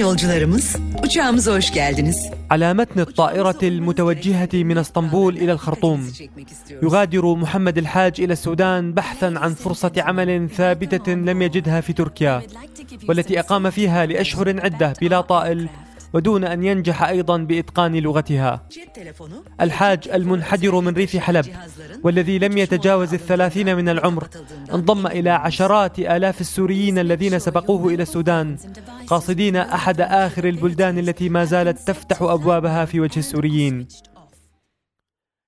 yolcularımız, uçağımıza hoş geldiniz. على متن الطائرة المتوجهة من اسطنبول إلى الخرطوم يغادر محمد الحاج إلى السودان بحثا عن فرصة عمل ثابتة لم يجدها في تركيا والتي أقام فيها لأشهر عدة بلا طائل ودون أن ينجح أيضا بإتقان لغتها. الحاج المنحدر من ريف حلب والذي لم يتجاوز الثلاثين من العمر انضم إلى عشرات آلاف السوريين الذين سبقوه إلى السودان قاصدين أحد آخر البلدان التي ما زالت تفتح أبوابها في وجه السوريين.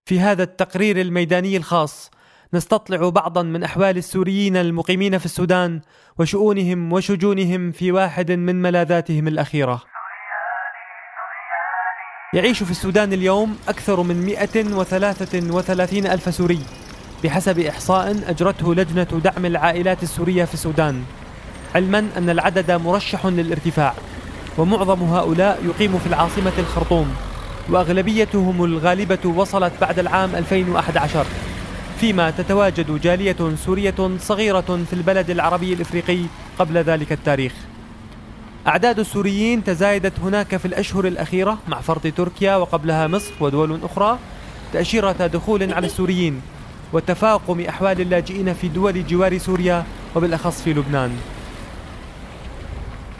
في هذا التقرير الميداني الخاص نستطلع بعضا من أحوال السوريين المقيمين في السودان وشؤونهم وشجونهم في واحد من ملاذاتهم الأخيرة. يعيش في السودان اليوم أكثر من 133 ألف سوري بحسب إحصاء أجرته لجنة دعم العائلات السورية في السودان علما أن العدد مرشح للارتفاع ومعظم هؤلاء يقيم في العاصمة الخرطوم وأغلبيتهم الغالبة وصلت بعد العام 2011 فيما تتواجد جالية سورية صغيرة في البلد العربي الإفريقي قبل ذلك التاريخ. أعداد السوريين تزايدت هناك في الأشهر الأخيرة مع فرض تركيا وقبلها مصر ودول أخرى تأشيرة دخول على السوريين وتفاقم أحوال اللاجئين في دول جوار سوريا وبالأخص في لبنان.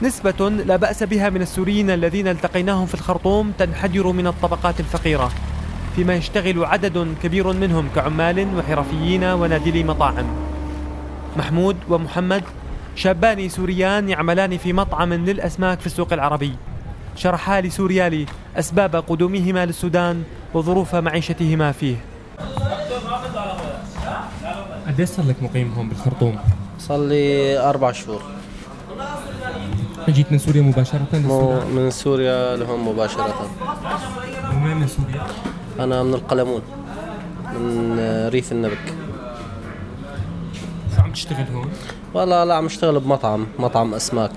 نسبة لا بأس بها من السوريين الذين التقيناهم في الخرطوم تنحدر من الطبقات الفقيرة فيما يشتغل عدد كبير منهم كعمال وحرفيين ونادلي مطاعم. محمود ومحمد شابان سوريان يعملان في مطعم للأسماك في السوق العربي شرحا لسوريالي أسباب قدومهما للسودان وظروف معيشتهما فيه قديش صار لك مقيم هون بالخرطوم؟ صار لي أربع شهور جيت من سوريا مباشرة مو من سوريا لهون مباشرة من وين من سوريا؟ أنا من القلمون من ريف النبك شو عم تشتغل هون؟ والله لا عم اشتغل بمطعم مطعم اسماك.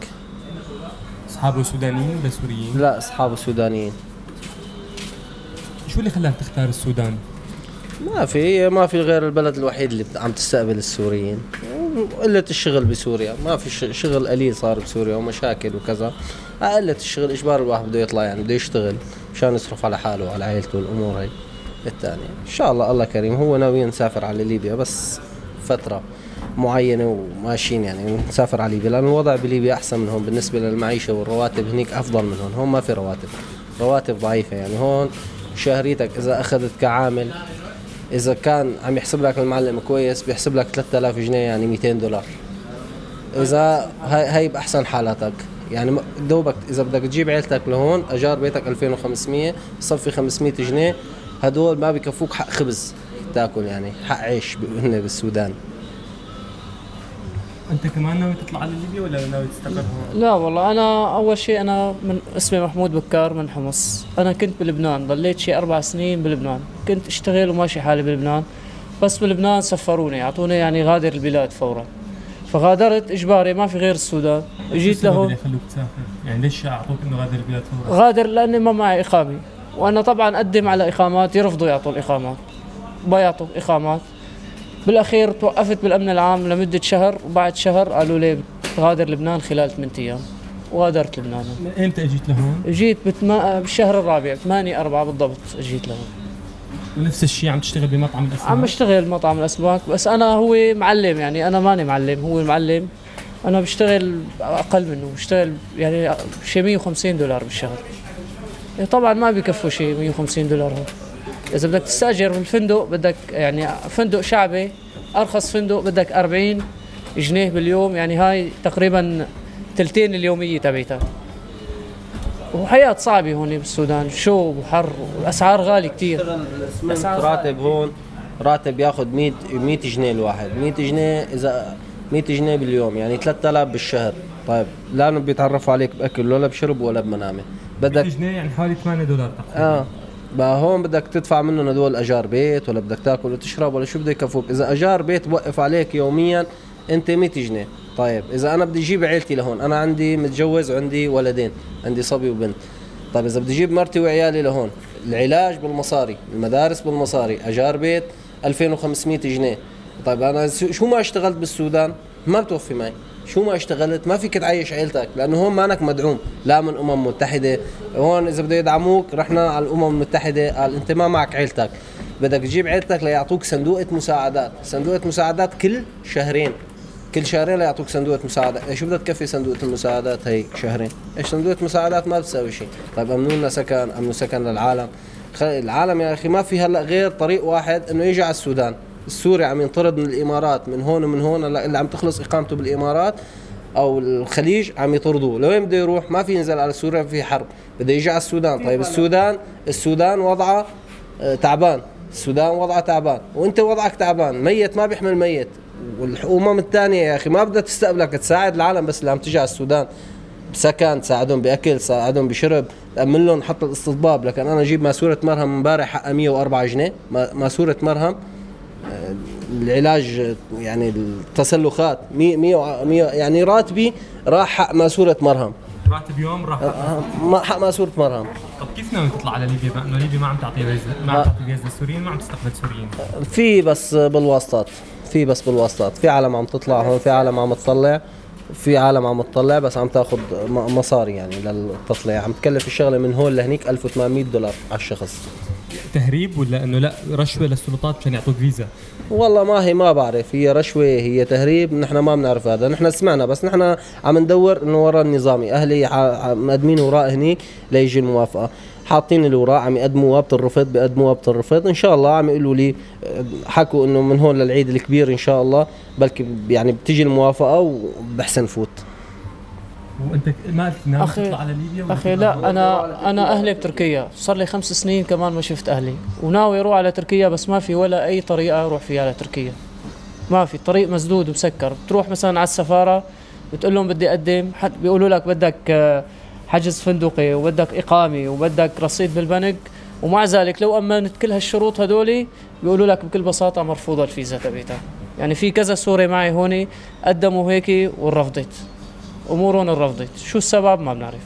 أصحابه سودانيين ولا سوريين؟ لا أصحابه سودانيين. شو اللي خلاك تختار السودان؟ ما في ما في غير البلد الوحيد اللي عم تستقبل السوريين. قلة الشغل بسوريا. ما في شغل قليل صار بسوريا ومشاكل وكذا. قلة الشغل إجبار الواحد بده يطلع يعني بده يشتغل مشان يصرف على حاله وعلى عائلته والأمور هي الثانية إن شاء الله الله كريم هو ناوي نسافر على ليبيا بس فترة. معينة وماشيين يعني نسافر على ليبيا. لأن الوضع بليبيا أحسن من هون بالنسبة للمعيشة والرواتب هنيك أفضل من هون. هون ما في رواتب. رواتب ضعيفة يعني. هون شهريتك إذا أخذت كعامل إذا كان عم يحسب لك المعلم كويس بيحسب لك 3000 جنيه يعني 200 دولار. إذا هاي هي بأحسن حالاتك. يعني دوبك إذا بدك تجيب عيلتك لهون أجار بيتك 2500 صفي 500 جنيه هدول ما بكفوك حق خبز تاكل يعني حق عيش بالسودان. أنت كمان ناوي تطلع على ليبيا ولا ناوي تستقر هون؟ لا والله أنا أول شيء أنا من اسمي محمود بكار من حمص. أنا كنت بلبنان ضليت شيء أربع سنين بلبنان. كنت اشتغل وماشي حالي بلبنان بس بلبنان سفروني أعطوني يعني غادر البلاد فورا. فغادرت إجباري ما في غير السودان. اجيت لهون. يخلوك تسافر؟ يعني ليش أعطوك إنه غادر البلاد فورا؟ غادر لأني ما معي إقامة. وأنا طبعا أقدم على إقامات يرفضوا يعطوا الإقامات. ما يعطوا إقامات. بالأخير توقفت بالأمن العام لمدة شهر وبعد شهر قالوا لي غادر لبنان خلال 8 أيام. وغادرت لبنان. إمتى إجيت لهون؟ جيت بتما... بالشهر الرابع 8 4 بالضبط إجيت لهون. ونفس الشيء عم تشتغل بمطعم الاسماك؟ عم بشتغل بمطعم الاسماك بس أنا هو معلم يعني أنا ماني معلم هو معلم. أنا بشتغل أقل منه بشتغل يعني شيء 150 دولار بالشهر. طبعا ما بكفوا شيء 150 دولار هون. إذا بدك تستأجر بالفندق بدك يعني فندق شعبي أرخص فندق بدك 40 جنيه باليوم يعني هاي تقريبا ثلثين اليومية تبعتها. وحياة صعبة هون بالسودان شوب وحر والأسعار غالية كثير راتب هون راتب ياخذ 100 100 جنيه الواحد. 100 جنيه إذا 100 جنيه باليوم يعني 3000 بالشهر. طيب لا بيتعرفوا عليك بأكل ولا بشرب ولا بمنامة. بدك 100 جنيه يعني حوالي 8 دولار تقريبا. آه. بقى هون بدك تدفع منهم هدول أجار بيت ولا بدك تاكل وتشرب ولا شو بده يكفوك. إذا أجار بيت بوقف عليك يوميا أنت 100 جنيه. طيب إذا أنا بدي أجيب عيلتي لهون أنا عندي متجوز وعندي ولدين عندي صبي وبنت. طيب إذا بدي أجيب مرتي وعيالي لهون العلاج بالمصاري المدارس بالمصاري أجار بيت 2500 جنيه. طيب أنا شو ما اشتغلت بالسودان؟ ما بتوفي معي. شو ما اشتغلت ما فيك تعيش عيلتك لأنه هون مانك مدعوم لا من أمم متحدة. هون إذا بده يدعموك رحنا على الأمم المتحدة قال انت ما معك عيلتك. بدك تجيب عيلتك ليعطوك صندوقة مساعدات. صندوقة مساعدات كل شهرين. كل شهرين ليعطوك صندوقة مساعدات إيش بدها تكفي صندوقة المساعدات هي شهرين؟ إيش صندوقة مساعدات؟ ما بتساوي شيء. طيب أمنوا لنا سكن أمنوا سكن للعالم. العالم يا أخي ما في هلأ غير طريق واحد إنه يجي على السودان. السوري عم ينطرد من الإمارات من هون ومن هون اللي عم تخلص إقامته بالإمارات أو الخليج عم يطردوه. لوين بده يروح؟ ما في ينزل على سوريا في حرب. بده يجي على السودان. طيب السودان السودان وضعه آه، تعبان. السودان وضعه تعبان. وأنت وضعك تعبان. ميت ما بيحمل ميت. والامم الثانية يا أخي ما بدها تستقبلك تساعد العالم بس اللي عم تجي على السودان. بسكن تساعدهم بأكل تساعدهم بشرب. تأمن لهم حتى الاستطباب. لكن أنا أجيب ماسوره مرهم امبارح حقها 104 جنيه. ماسوره مرهم. العلاج يعني التسلخات. 100 100 يعني راتبي راح حق ماسورة مرهم. راتب يوم راح ما حق ماسورة مرهم. طب كيف ناوي تطلع على ليبيا بما إنه ليبيا ما عم تعطي غاز ما عم تعطي غاز للسوريين ما عم تستقبل سوريين. في بس بالواسطات. في بس بالواسطات. في عالم عم تطلع هون في عالم عم تطلع. في عالم عم تطلع بس عم تاخذ مصاري يعني للتطلع عم تكلف الشغلة من هون لهنيك 1800 دولار على الشخص. تهريب ولا إنه لا رشوة للسلطات مشان يعطوك فيزا؟ والله ما هي ما بعرف. هي رشوة هي تهريب. نحن ما بنعرف هذا. نحن سمعنا بس نحن عم ندور إنه وراء النظامي. أهلي مقدمين وراء هنيك ليجي الموافقة. حاطين الاوراق عم يقدموا وابط الرفض بيقدموا وابط الرفض. إن شاء الله عم يقولوا لي حكوا إنه من هون للعيد الكبير إن شاء الله بلكي يعني بتيجي الموافقة وبحسن فوت. وأنت ما ناوي تطلع على ليبيا أخي لا أنا أنا أهلي بتركيا صار لي خمس سنين كمان ما شفت أهلي. وناوي أروح على تركيا بس ما في ولا أي طريقة أروح فيها على تركيا. ما في الطريق مسدود ومسكر. بتروح مثلا على السفارة بتقول لهم بدي أقدم. بيقولوا لك بدك آه، حجز فندقي وبدك إقامة وبدك رصيد بالبنك. ومع ذلك لو أمنت كل هالشروط هدول بيقولوا لك بكل بساطة مرفوضة الفيزا تبعتها. يعني في كذا سوري معي هون قدموا هيك ورفضت. امورهم رفضت شو السبب؟ ما بنعرف.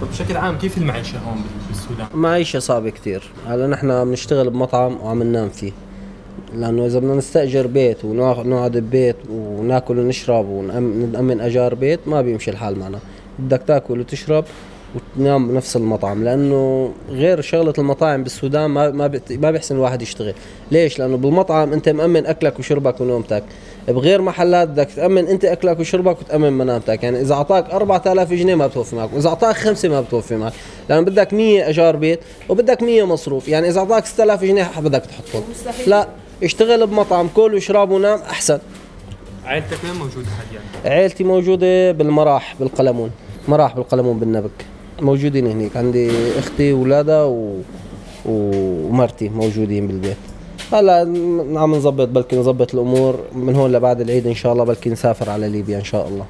طب بشكل عام كيف المعيشة هون بالسودان؟ معيشة صعبة كثير هلا نحن بنشتغل بمطعم وعم ننام فيه. لأنه إذا بدنا نستأجر بيت ونقعد ببيت وناكل ونشرب ونامن أجار بيت ما بيمشي الحال معنا. بدك تاكل وتشرب وتنام بنفس المطعم لأنه غير شغلة المطاعم بالسودان ما ما ما بيحسن الواحد يشتغل. ليش؟ لأنه بالمطعم أنت مأمن أكلك وشربك ونومتك. بغير محلات بدك تأمن أنت أكلك وشربك وتأمن منامتك. يعني إذا أعطاك 4000 جنيه ما بتوفي معك وإذا أعطاك خمسة ما بتوفي معك. لأنه بدك 100 ايجار بيت وبدك 100 مصروف. يعني إذا أعطاك 6000 جنيه بدك تحطهم لا اشتغل بمطعم كل وشرب ونام أحسن. عائلتك وين موجودة حاليا؟ عائلتي موجودة بالمراح بالقلمون. مراح بالقلمون بالنبك. موجودين هنيك عندي أختي واولادها و... ومرتي موجودين بالبيت. هلا عم نظبط بلكي نظبط الأمور من هون لبعد العيد إن شاء الله بلكي نسافر على ليبيا إن شاء الله.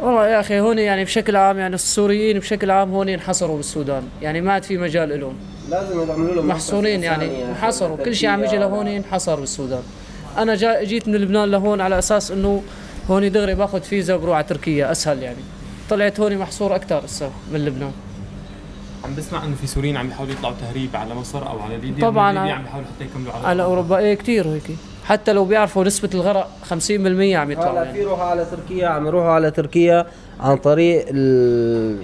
والله يا أخي هون يعني بشكل عام يعني السوريين بشكل عام هون انحصروا بالسودان. يعني ما عاد في مجال لهم لازم يعملوا لهم محصورين يعني انحصروا. كل شيء عم يجي لهون انحصر بالسودان. أنا جا جيت من لبنان لهون على أساس إنه هون دغري باخذ فيزا وبروح على تركيا أسهل يعني. طلعت هون محصور أكثر هسه من لبنان. عم بسمع إنه في سوريين عم يحاولوا يطلعوا تهريب على مصر أو على ليبيا طبعا ليبيا عم يحاولوا حتى يكملوا على على أوروبا. إيه كثير هيك. حتى لو بيعرفوا نسبة الغرق 50% عم يطلعوا هلا في يروحوا على تركيا عم يروحوا على تركيا عن طريق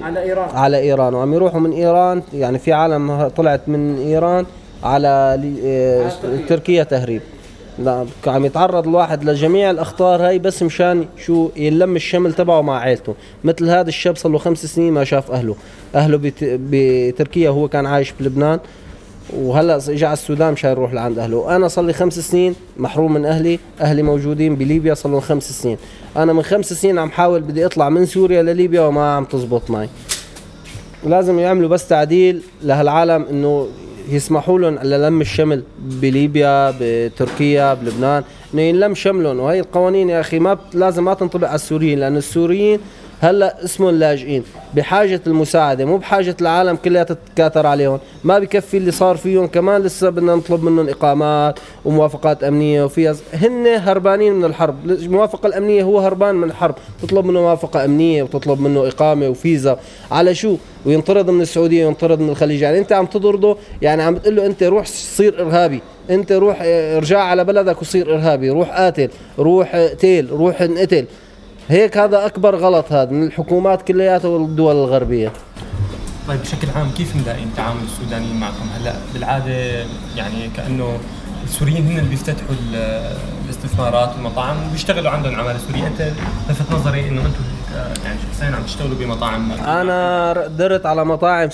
على إيران. على إيران. وعم يروحوا من إيران يعني في عالم طلعت من إيران على تركيا تهريب. لا عم يتعرض الواحد لجميع الأخطار هاي بس مشان شو يلم الشمل تبعه مع عائلته مثل هذا الشاب صار له خمس سنين ما شاف أهله. أهله بت... بتركيا هو كان عايش بلبنان. وهلأ اجى على السودان مشان يروح لعند أهله. أنا صار لي خمس سنين محروم من أهلي. أهلي موجودين بليبيا صار لهم خمس سنين. أنا من خمس سنين عم حاول بدي أطلع من سوريا لليبيا وما عم تزبط معي. لازم يعملوا بس تعديل لهالعالم إنه يسمحوا لهم للم الشمل بليبيا بتركيا بلبنان. إنه ينلم شملهم. وهي القوانين يا أخي ما لازم ما تنطبق على السوريين لأن السوريين هلا اسمهم لاجئين بحاجة المساعدة مو بحاجة العالم كلها تتكاثر عليهم. ما بكفي اللي صار فيهم كمان لسه بدنا نطلب منهم إقامات وموافقات أمنية وفيها هن هربانين من الحرب. الموافقة الأمنية هو هربان من الحرب. تطلب منه موافقة أمنية وتطلب منه إقامة وفيزا. على شو؟ وينطرد من السعودية وينطرد من الخليج. يعني أنت عم تطرده يعني عم بتقول له أنت روح صير إرهابي. أنت روح ارجع على بلدك وصير إرهابي. روح قاتل روح اقتل روح انقتل هيك هذا أكبر غلط هذا من الحكومات كلياتها والدول الغربية. طيب بشكل عام كيف ملاقين تعامل السودانيين معكم؟ هلا بالعادة يعني كأنه السوريين هن اللي بيفتتحوا ال- الاستثمارات والمطاعم وبيشتغلوا عندهم عمالة سورية. أنت لفت نظري إنه أنتم يعني شخصيا عم تشتغلوا بمطاعم. أنا درت على مطاعم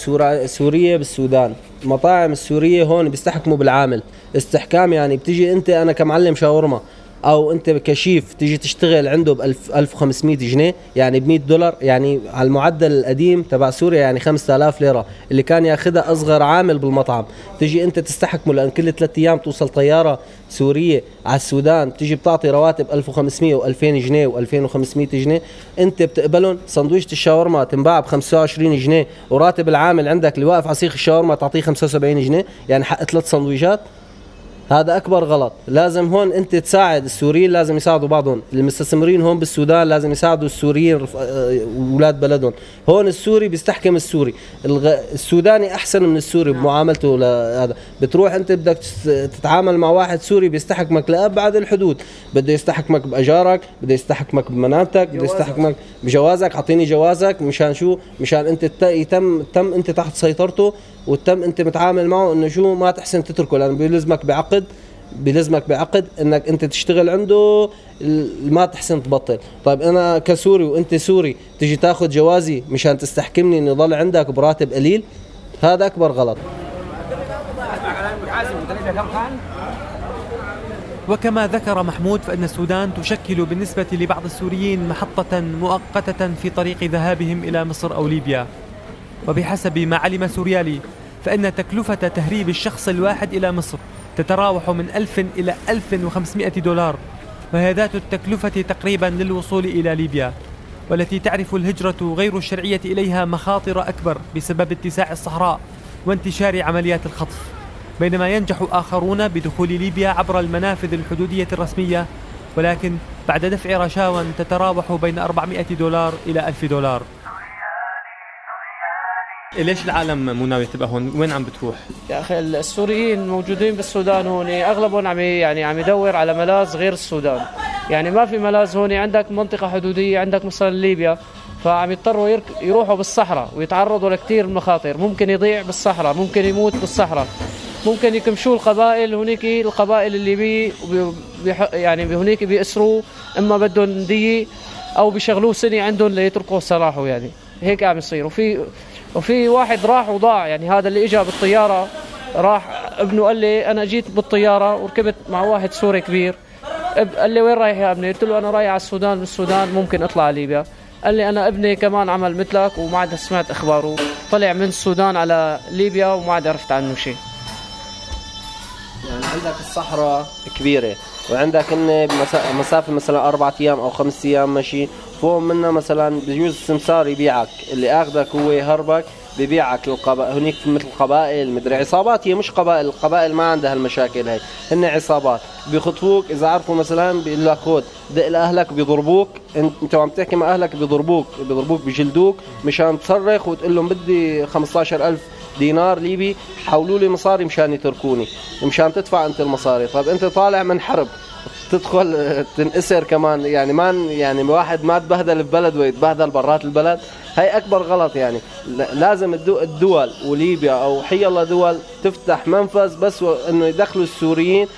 سورية بالسودان. مطاعم السورية هون بيستحكموا بالعامل. استحكام يعني بتيجي أنت أنا كمعلم شاورما. أو أنت كشيف تيجي تشتغل عنده ب 1500 جنيه يعني ب 100 دولار يعني على المعدل القديم تبع سوريا يعني 5000 ليرة اللي كان ياخذها أصغر عامل بالمطعم. تيجي أنت تستحكمه لأن كل ثلاث أيام توصل طيارة سورية على السودان تيجي بتعطي رواتب 1500 و2000 جنيه و2500 جنيه أنت بتقبلهم سندويشة الشاورما تنباع ب 25 جنيه وراتب العامل عندك اللي واقف على سيخ الشاورما تعطيه 75 جنيه يعني حق ثلاث سندويشات. هذا أكبر غلط. لازم هون أنت تساعد السوريين لازم يساعدوا بعضهم. المستثمرين هون بالسودان لازم يساعدوا السوريين رف- آه، أولاد بلدهم. هون السوري بيستحكم السوري. الغ... السوداني أحسن من السوري بمعاملته لهذا. بتروح أنت بدك تتعامل مع واحد سوري بيستحكمك لابعد الحدود. بده يستحكمك بأجارك بده يستحكمك بمنامتك بده يستحكمك بجوازك. أعطيني جوازك مشان شو؟ مشان أنت يتم تم أنت تحت سيطرته. وتم انت متعامل معه انه شو ما تحسن تتركه لأنه بيلزمك بعقد بيلزمك بعقد انك انت تشتغل عنده ما تحسن تبطل. طيب أنا كسوري وانت سوري تجي تاخذ جوازي مشان تستحكمني اني ضل عندك براتب قليل؟ هذا أكبر غلط. وكما ذكر محمود فإن السودان تشكل بالنسبة لبعض السوريين محطة مؤقتة في طريق ذهابهم إلى مصر أو ليبيا. وبحسب ما علم سوريالي فإن تكلفة تهريب الشخص الواحد إلى مصر تتراوح من 1000 إلى 1500 دولار وهي ذات التكلفة تقريبا للوصول إلى ليبيا والتي تعرف الهجرة غير الشرعية إليها مخاطر أكبر بسبب اتساع الصحراء وانتشار عمليات الخطف. بينما ينجح آخرون بدخول ليبيا عبر المنافذ الحدودية الرسمية ولكن بعد دفع رشاوى تتراوح بين 400 دولار إلى 1000 دولار. ليش العالم مو ناوي تبقى هون؟ وين عم بتروح؟ يا أخي السوريين موجودين بالسودان هون أغلبهم عم يعني عم يدور على ملاذ غير السودان يعني ما في ملاذ هون عندك منطقة حدودية عندك مثلا ليبيا فعم يضطروا. يروحوا بالصحراء ويتعرضوا لكثير من المخاطر ممكن يضيع بالصحراء ممكن يموت بالصحراء ممكن يكمشوا القبائل هنيك القبائل الليبيه. يعني هنيك بيأسروه إما بدهم دية أو بيشغلوه سنة عندهم ليتركوا سراحه يعني هيك عم يصير وفي وفي واحد راح وضاع يعني هذا اللي اجى بالطيارة راح ابنه قال لي أنا جيت بالطيارة وركبت مع واحد سوري كبير. قال لي وين رايح يا ابني؟ قلت له أنا رايح على السودان من السودان ممكن أطلع على ليبيا. قال لي أنا ابني كمان عمل مثلك وما عاد سمعت أخباره. طلع من السودان على ليبيا وما عاد عرفت عنه شيء. يعني عندك الصحراء كبيرة وعندك بمسا- مسافة مثلا أربعة أيام أو خمس أيام مشي فوق منها مثلا بجوز السمسار يبيعك. اللي أخذك هو يهربك ببيعك للقبائل هنيك مثل قبائل مدري عصابات. هي مش قبائل القبائل ما عندها المشاكل هاي. هن عصابات. بيخطفوك إذا عرفوا مثلا بيقول لك خذ دق لأهلك بيضربوك. انت أنت عم تحكي مع أهلك بيضربوك بيضربوك بيجلدوك. مشان تصرخ وتقول لهم بدي 15000 دينار ليبي حولوا لي مصاري مشان يتركوني. مشان تدفع أنت المصاري. طب أنت طالع من حرب. تدخل تنأسر كمان. يعني ما يعني واحد ما تبهدل في بلد ويتبهدل برات البلد. هاي أكبر غلط يعني. لازم الدو- الدول وليبيا أو حي الله دول تفتح منفذ بس إنه يدخلوا السوريين.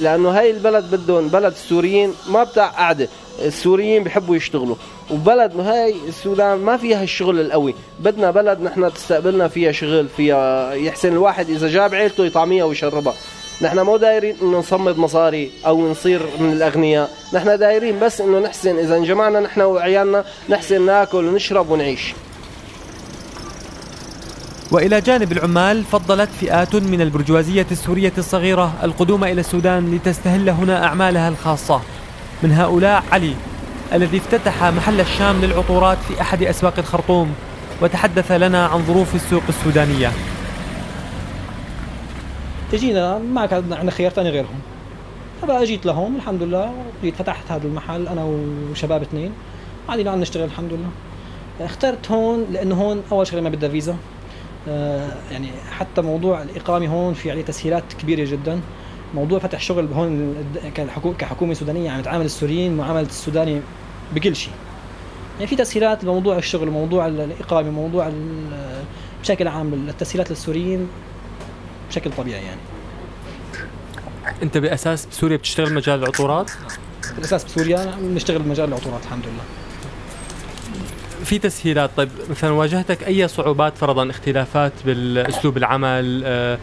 لأنه هاي البلد بدهم بلد السوريين ما بتاع قعده السوريين بيحبوا يشتغلوا. وبلد هاي السودان ما فيها الشغل القوي. بدنا بلد نحن تستقبلنا فيها شغل فيها يحسن الواحد إذا جاب عيلته يطعميها ويشربها. نحن مو دايرين إنه نصمد مصاري أو نصير من الأغنياء. نحن دايرين بس إنه نحسن إذا انجمعنا نحن وعيالنا نحسن ناكل ونشرب ونعيش. وإلى جانب العمال فضلت فئات من البرجوازية السورية الصغيرة القدوم إلى السودان لتستهل هنا أعمالها الخاصة. من هؤلاء علي الذي افتتح محل الشام للعطورات في أحد أسواق الخرطوم وتحدث لنا عن ظروف السوق السودانية. اجينا ما كان عندنا خيار ثاني غيرهم. فبقى أجيت لهون الحمد لله جيت فتحت هذا المحل أنا وشباب اثنين. قاعدين عم نشتغل الحمد لله. اخترت هون لأنه هون أول شغلة ما بدها فيزا. آه، يعني حتى موضوع الإقامة هون في عليه تسهيلات كبيرة جدا. موضوع فتح شغل هون كحكو- كحكومة سودانية عم تعامل السوريين معاملة السوداني بكل شيء. يعني في تسهيلات لموضوع الشغل وموضوع الإقامة وموضوع ال- بشكل عام التسهيلات للسوريين. بشكل طبيعي يعني. انت بأساس بسوريا بتشتغل مجال العطورات؟ بالاساس بسوريا بنشتغل بمجال العطورات الحمد لله. في تسهيلات طيب مثلا واجهتك أي صعوبات فرضا اختلافات بالأسلوب العمل آه،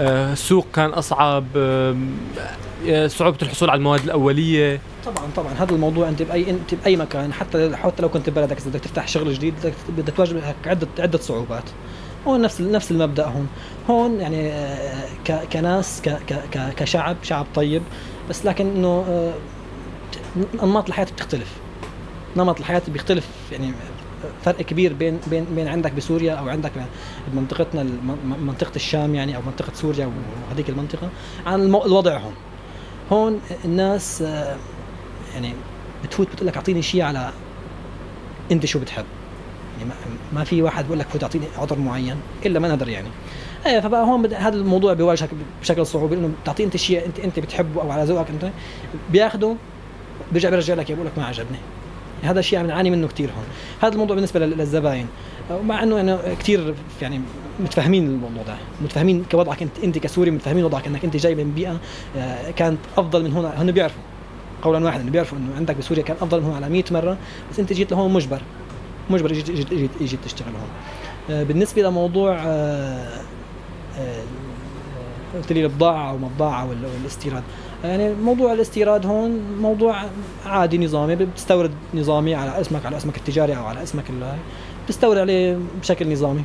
آه، السوق كان أصعب آه، صعوبة الحصول على المواد الأولية؟ طبعا طبعا. هذا الموضوع أنت باي أنت بأي مكان حتى حتى لو كنت ببلدك إذا بدك تفتح شغل جديد بدك بدك تواجه عده عدة صعوبات. هون نفس نفس المبدأ هون. هون يعني آه، كناس كشعب شعب طيب بس لكن إنه آه، انماط الحياة بتختلف. نمط الحياة بيختلف يعني فرق كبير بين بين بين عندك بسوريا أو عندك بمنطقتنا منطقة الشام يعني أو منطقة سوريا وهذيك المنطقة عن الوضع هون. هون الناس آه، يعني بتفوت بتقول لك أعطيني شيء على إنت شو بتحب. يعني ما, في واحد بقول لك فوت اعطيني عطر معين إلا ما نقدر يعني. إيه فبقى هون هذا الموضوع بيواجهك بشكل صعوبي إنه بتعطيه أنت شيء انت أنت بتحبه أو على ذوقك أنت بياخده بيرجع بيرجع لك بيقول لك ما عجبني. هذا الشيء عم نعاني منه كثير هون. هذا الموضوع بالنسبة لل- للزباين. ومع إنه يعني كثير يعني متفاهمين الموضوع ده. متفاهمين كوضعك انت أنت كسوري متفاهمين وضعك إنك أنت جاي من بيئة آه، كانت أفضل من هون هن بيعرفوا قولا واحدا بيعرفوا إنه عندك بسوريا كان أفضل من هون على 100 مرة بس أنت جيت لهون مجبر. مجبر اجيت اجيت, اجيت تشتغل هون. آه، بالنسبة لموضوع آه، آه، قلت لي البضاعة أو مبضاعه ولا والاستيراد. يعني موضوع الاستيراد هون موضوع عادي نظامي بتستورد نظامي على اسمك على اسمك التجاري أو على اسمك بتستورد عليه بشكل نظامي.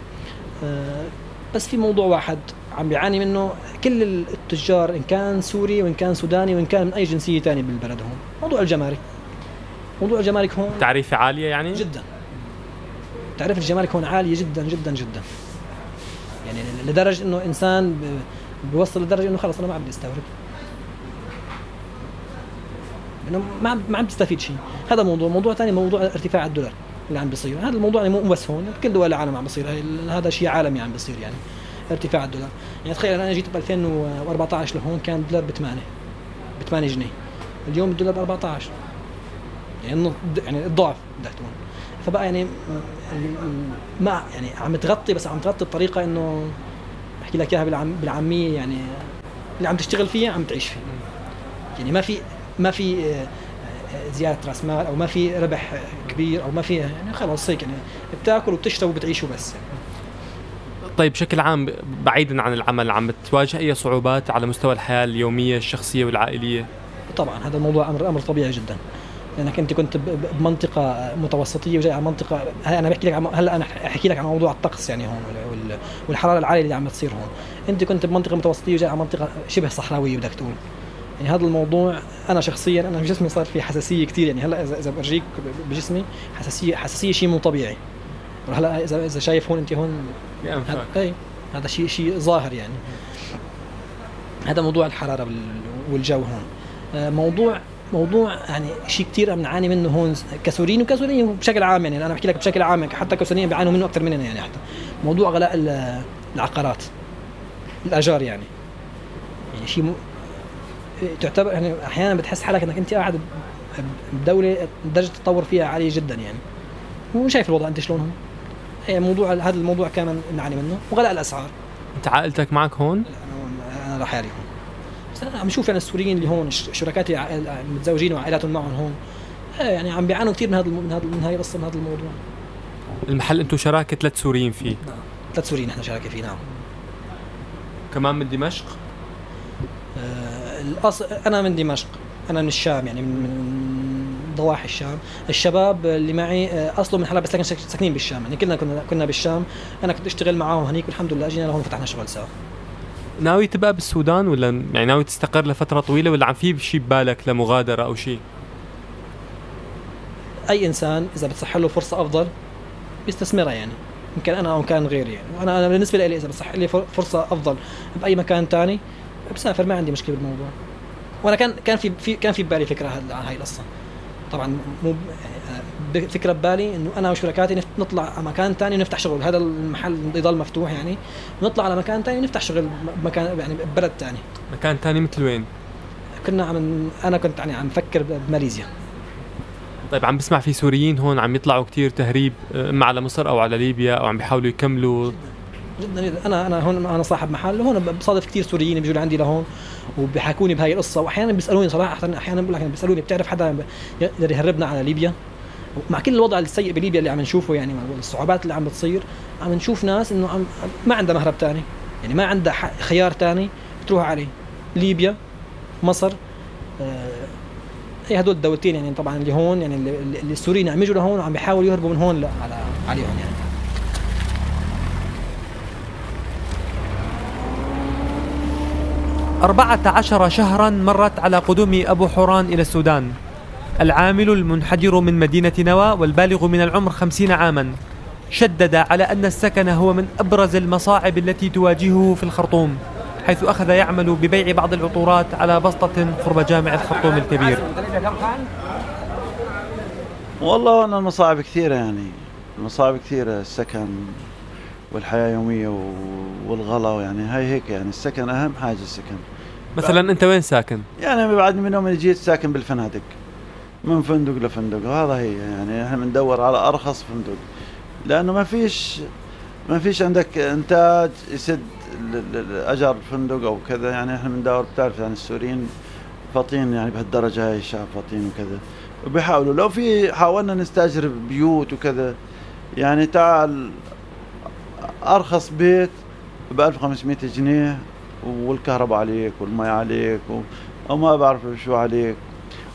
بس في موضوع واحد عم بيعاني منه كل التجار إن كان سوري وإن كان سوداني وإن كان من أي جنسية ثانية بالبلد هون. موضوع الجمارك. موضوع الجمارك هون تعريفة عالية يعني؟ جدا. تعرف الجمارك هون عاليه جدا جدا جدا. يعني لدرجة إنه إنسان بيوصل لدرجة إنه خلص أنا ما عم بدي استورد إنه ما ما عم تستفيد شيء. هذا موضوع. موضوع ثاني موضوع ارتفاع الدولار اللي عم بيصير. هذا الموضوع يعني مو بس هون بكل دول العالم عم بيصير. هذا شيء عالمي عم بيصير يعني ارتفاع الدولار. يعني تخيل أنا جيت ب 2014 لهون كان الدولار ب 8 ب 8 جنيه. اليوم الدولار ب 14 يعني يعني الضعف بدك تقول. فبقى يعني ما يعني عم تغطي بس عم تغطي بطريقه إنه بحكي لك إياها بالعم بالعامية يعني اللي عم تشتغل فيها عم تعيش فيه يعني ما في ما في آه، زيادة رأس مال أو ما في ربح كبير أو ما في يعني خلص هيك يعني بتاكل وبتشرب وبتعيش وبس. يعني. طيب بشكل عام بعيدا عن العمل عم بتواجه أي صعوبات على مستوى الحياة اليومية الشخصية والعائلية؟ طبعا هذا الموضوع أمر أمر طبيعي جدا. لأنك أنت كنت بمنطقة متوسطية وجاي على منطقه أنا بحكي لك عن هلا أنا أحكي لك عن موضوع الطقس يعني هون وال- وال- والحرارة العالية اللي عم تصير هون؟ أنت كنت بمنطقة متوسطية وجاي على منطقة شبه صحراوية بدك تقول. يعني هذا الموضوع أنا شخصيا أنا جسمي صار فيه حساسية كثير يعني هلأ اذا إذا برجيك بجسمي حساسيه حساسية شيء مو طبيعي. هلأ اذا إذا شايف هون أنت هون هذا- اي هذا شيء شيء ظاهر يعني. هذا موضوع الحرارة وال- والجو هون. آه، موضوع موضوع يعني شيء كثير عم نعاني منه هون كسوريين وكسوريين بشكل عام يعني أنا بحكي لك بشكل عام يعني حتى كسوريين بيعانوا منه أكثر مننا يعني حتى. موضوع غلاء ال- العقارات الأجار يعني. يعني شيء م... تعتبر يعني أحيانا بتحس حالك إنك أنت قاعد بدولة درجه التطور فيها عالية جدا يعني. وشايف الوضع أنت شلون هون. هي موضوع هذا الموضوع كمان نعاني منه وغلاء الأسعار. أنت عائلتك معك هون؟ أنا أنا لحالي هون عم بشوف يعني السوريين اللي هون شركاتي عائل- متزوجين وعائلاتهم معهم هون. إيه يعني عم بيعانوا كثير من هذا من هذا من هاي القصة من هذا الموضوع. المحل أنتم شراكة ثلاث سوريين فيه. ثلاث سوريين إحنا شراكة فيه نعم. كمان من دمشق؟ آه، أنا من دمشق. أنا من الشام يعني من من ضواحي الشام. الشباب اللي معي آه، أصله من حلب بس ساكنين بالشام. يعني كلنا كنا كنا بالشام. أنا كنت أشتغل معاهم هنيك والحمد لله أجينا لهون فتحنا شغل سوا. ناوي تبقى بالسودان ولا يعني ناوي تستقر لفترة طويلة ولا عم في شيء ببالك لمغادرة أو شيء أي إنسان إذا بتصح له فرصة أفضل بيستثمرها يعني. يمكن أنا أو كان غيري يعني. وأنا أنا بالنسبة لي إذا بصح لي فر- فرصة أفضل بأي مكان ثاني بسافر ما عندي مشكلة بالموضوع. وأنا كان كان في, في كان في ببالي فكرة عن هاي القصة. طبعا مو يعني فكرة ببالي إنه أنا وشركاتي نطلع على مكان ثاني ونفتح شغل. هذا المحل يضل مفتوح يعني. نطلع على مكان ثاني ونفتح شغل مكان يعني ببلد ثاني مكان ثاني مثل وين؟ كنا عم أنا كنت يعني عم فكر بماليزيا. طيب عم بسمع في سوريين هون عم يطلعوا كثير تهريب اما على مصر أو على ليبيا أو عم بيحاولوا يكملوا. جدا جدا. أنا أنا هون أنا صاحب محل. وهون بصادف كثير سوريين بيجوا لعندي لهون وبيحكوني بهاي القصة. واحيانا بيسألوني صراحة أحيانا بقول لك بيسألوني بتعرف حدا يقدر يهربنا على ليبيا؟ مع كل الوضع السيء بليبيا اللي عم نشوفه يعني الصعوبات اللي عم بتصير عم نشوف ناس إنه ما عندها مهرب ثاني يعني ما عندها خيار ثاني تروح عليه. ليبيا مصر آه هي هدول الدولتين يعني طبعا اللي هون يعني اللي, السوريين عم يجوا لهون وعم بيحاولوا يهربوا من هون على عليهم يعني. أربعة عشر شهرا مرت على قدوم أبو حوران إلى السودان. العامل المنحدر من مدينة نوى والبالغ من العمر خمسين عاما شدد على أن السكن هو من أبرز المصاعب التي تواجهه في الخرطوم حيث أخذ يعمل ببيع بعض العطورات على بسطة قرب جامع الخرطوم الكبير. والله أنا المصاعب كثيرة يعني المصاعب كثيرة السكن والحياة يومية والغلا يعني هاي هيك يعني السكن أهم حاجة السكن. مثلا أنت وين ساكن؟ يعني بعد من يوم جيت ساكن بالفنادق. من فندق لفندق. هذا هي يعني إحنا بندور على أرخص فندق. لأنه ما فيش ما فيش عندك إنتاج يسد أجر الفندق أو كذا. يعني إحنا بندور بتعرف يعني السوريين فاطين يعني بهالدرجة هاي الشعب فاطين وكذا. وبيحاولوا. لو في حاولنا نستأجر بيوت وكذا يعني تعال أرخص بيت ب 1500 جنيه والكهرباء عليك والمي عليك وما بعرف شو عليك.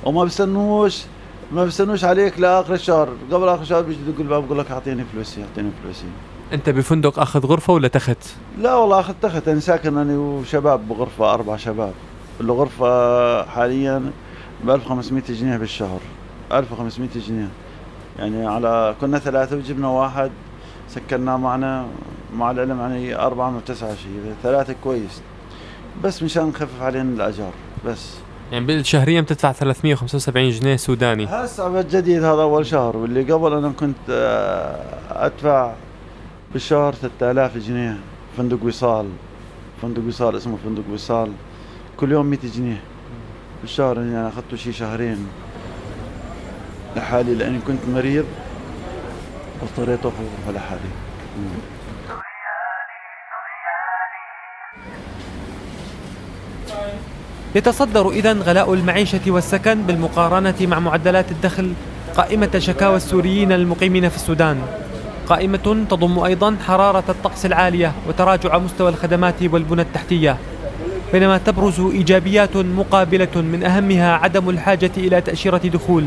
وما بستنوش ما بستنوش عليك لآخر الشهر. قبل آخر الشهر بيجي يدق الباب بقول لك أعطيني فلوسي أعطيني فلوسي. أنت بفندق أخذ غرفة ولا تخت؟ لا والله أخذ تخت. أنا ساكن أنا وشباب بغرفة أربع شباب. الغرفة حاليا ب 1500 جنيه بالشهر. 1500 جنيه. يعني على كنا ثلاثة وجبنا واحد سكناه معنا مع العلم يعني أربعة من تسعة شيء. ثلاثة كويس. بس مشان نخفف علينا الأجار بس. يعني بالشهريا بتدفع 375 جنيه سوداني. هسه جديد هذا أول شهر واللي قبل أنا كنت آه، أدفع بالشهر 3000 جنيه. فندق وصال فندق وصال اسمه فندق وصال. كل يوم 100 جنيه. بالشهر يعني أخذته شي شهرين. لحالي لأني كنت مريض واضطريت اخذ غرفه لحالي يتصدر إذا غلاء المعيشة والسكن بالمقارنة مع معدلات الدخل قائمة شكاوى السوريين المقيمين في السودان. قائمة تضم أيضا حرارة الطقس العالية وتراجع مستوى الخدمات والبنى التحتية. بينما تبرز إيجابيات مقابلة من أهمها عدم الحاجة إلى تأشيرة دخول.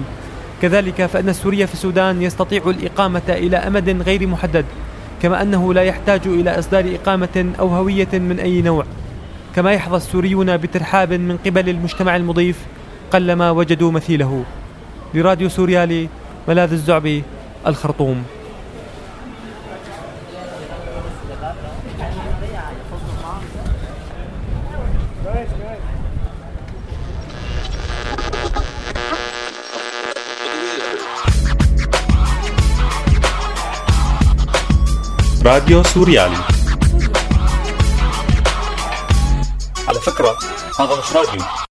كذلك فإن السوري في السودان يستطيع الإقامة إلى أمد غير محدد كما أنه لا يحتاج إلى إصدار إقامة أو هوية من أي نوع. كما يحظى السوريون بترحاب من قبل المجتمع المضيف قلما وجدوا مثيله. لراديو سوريالي ملاذ الزعبي الخرطوم. راديو سوريالي فكرة. هذا مش راديو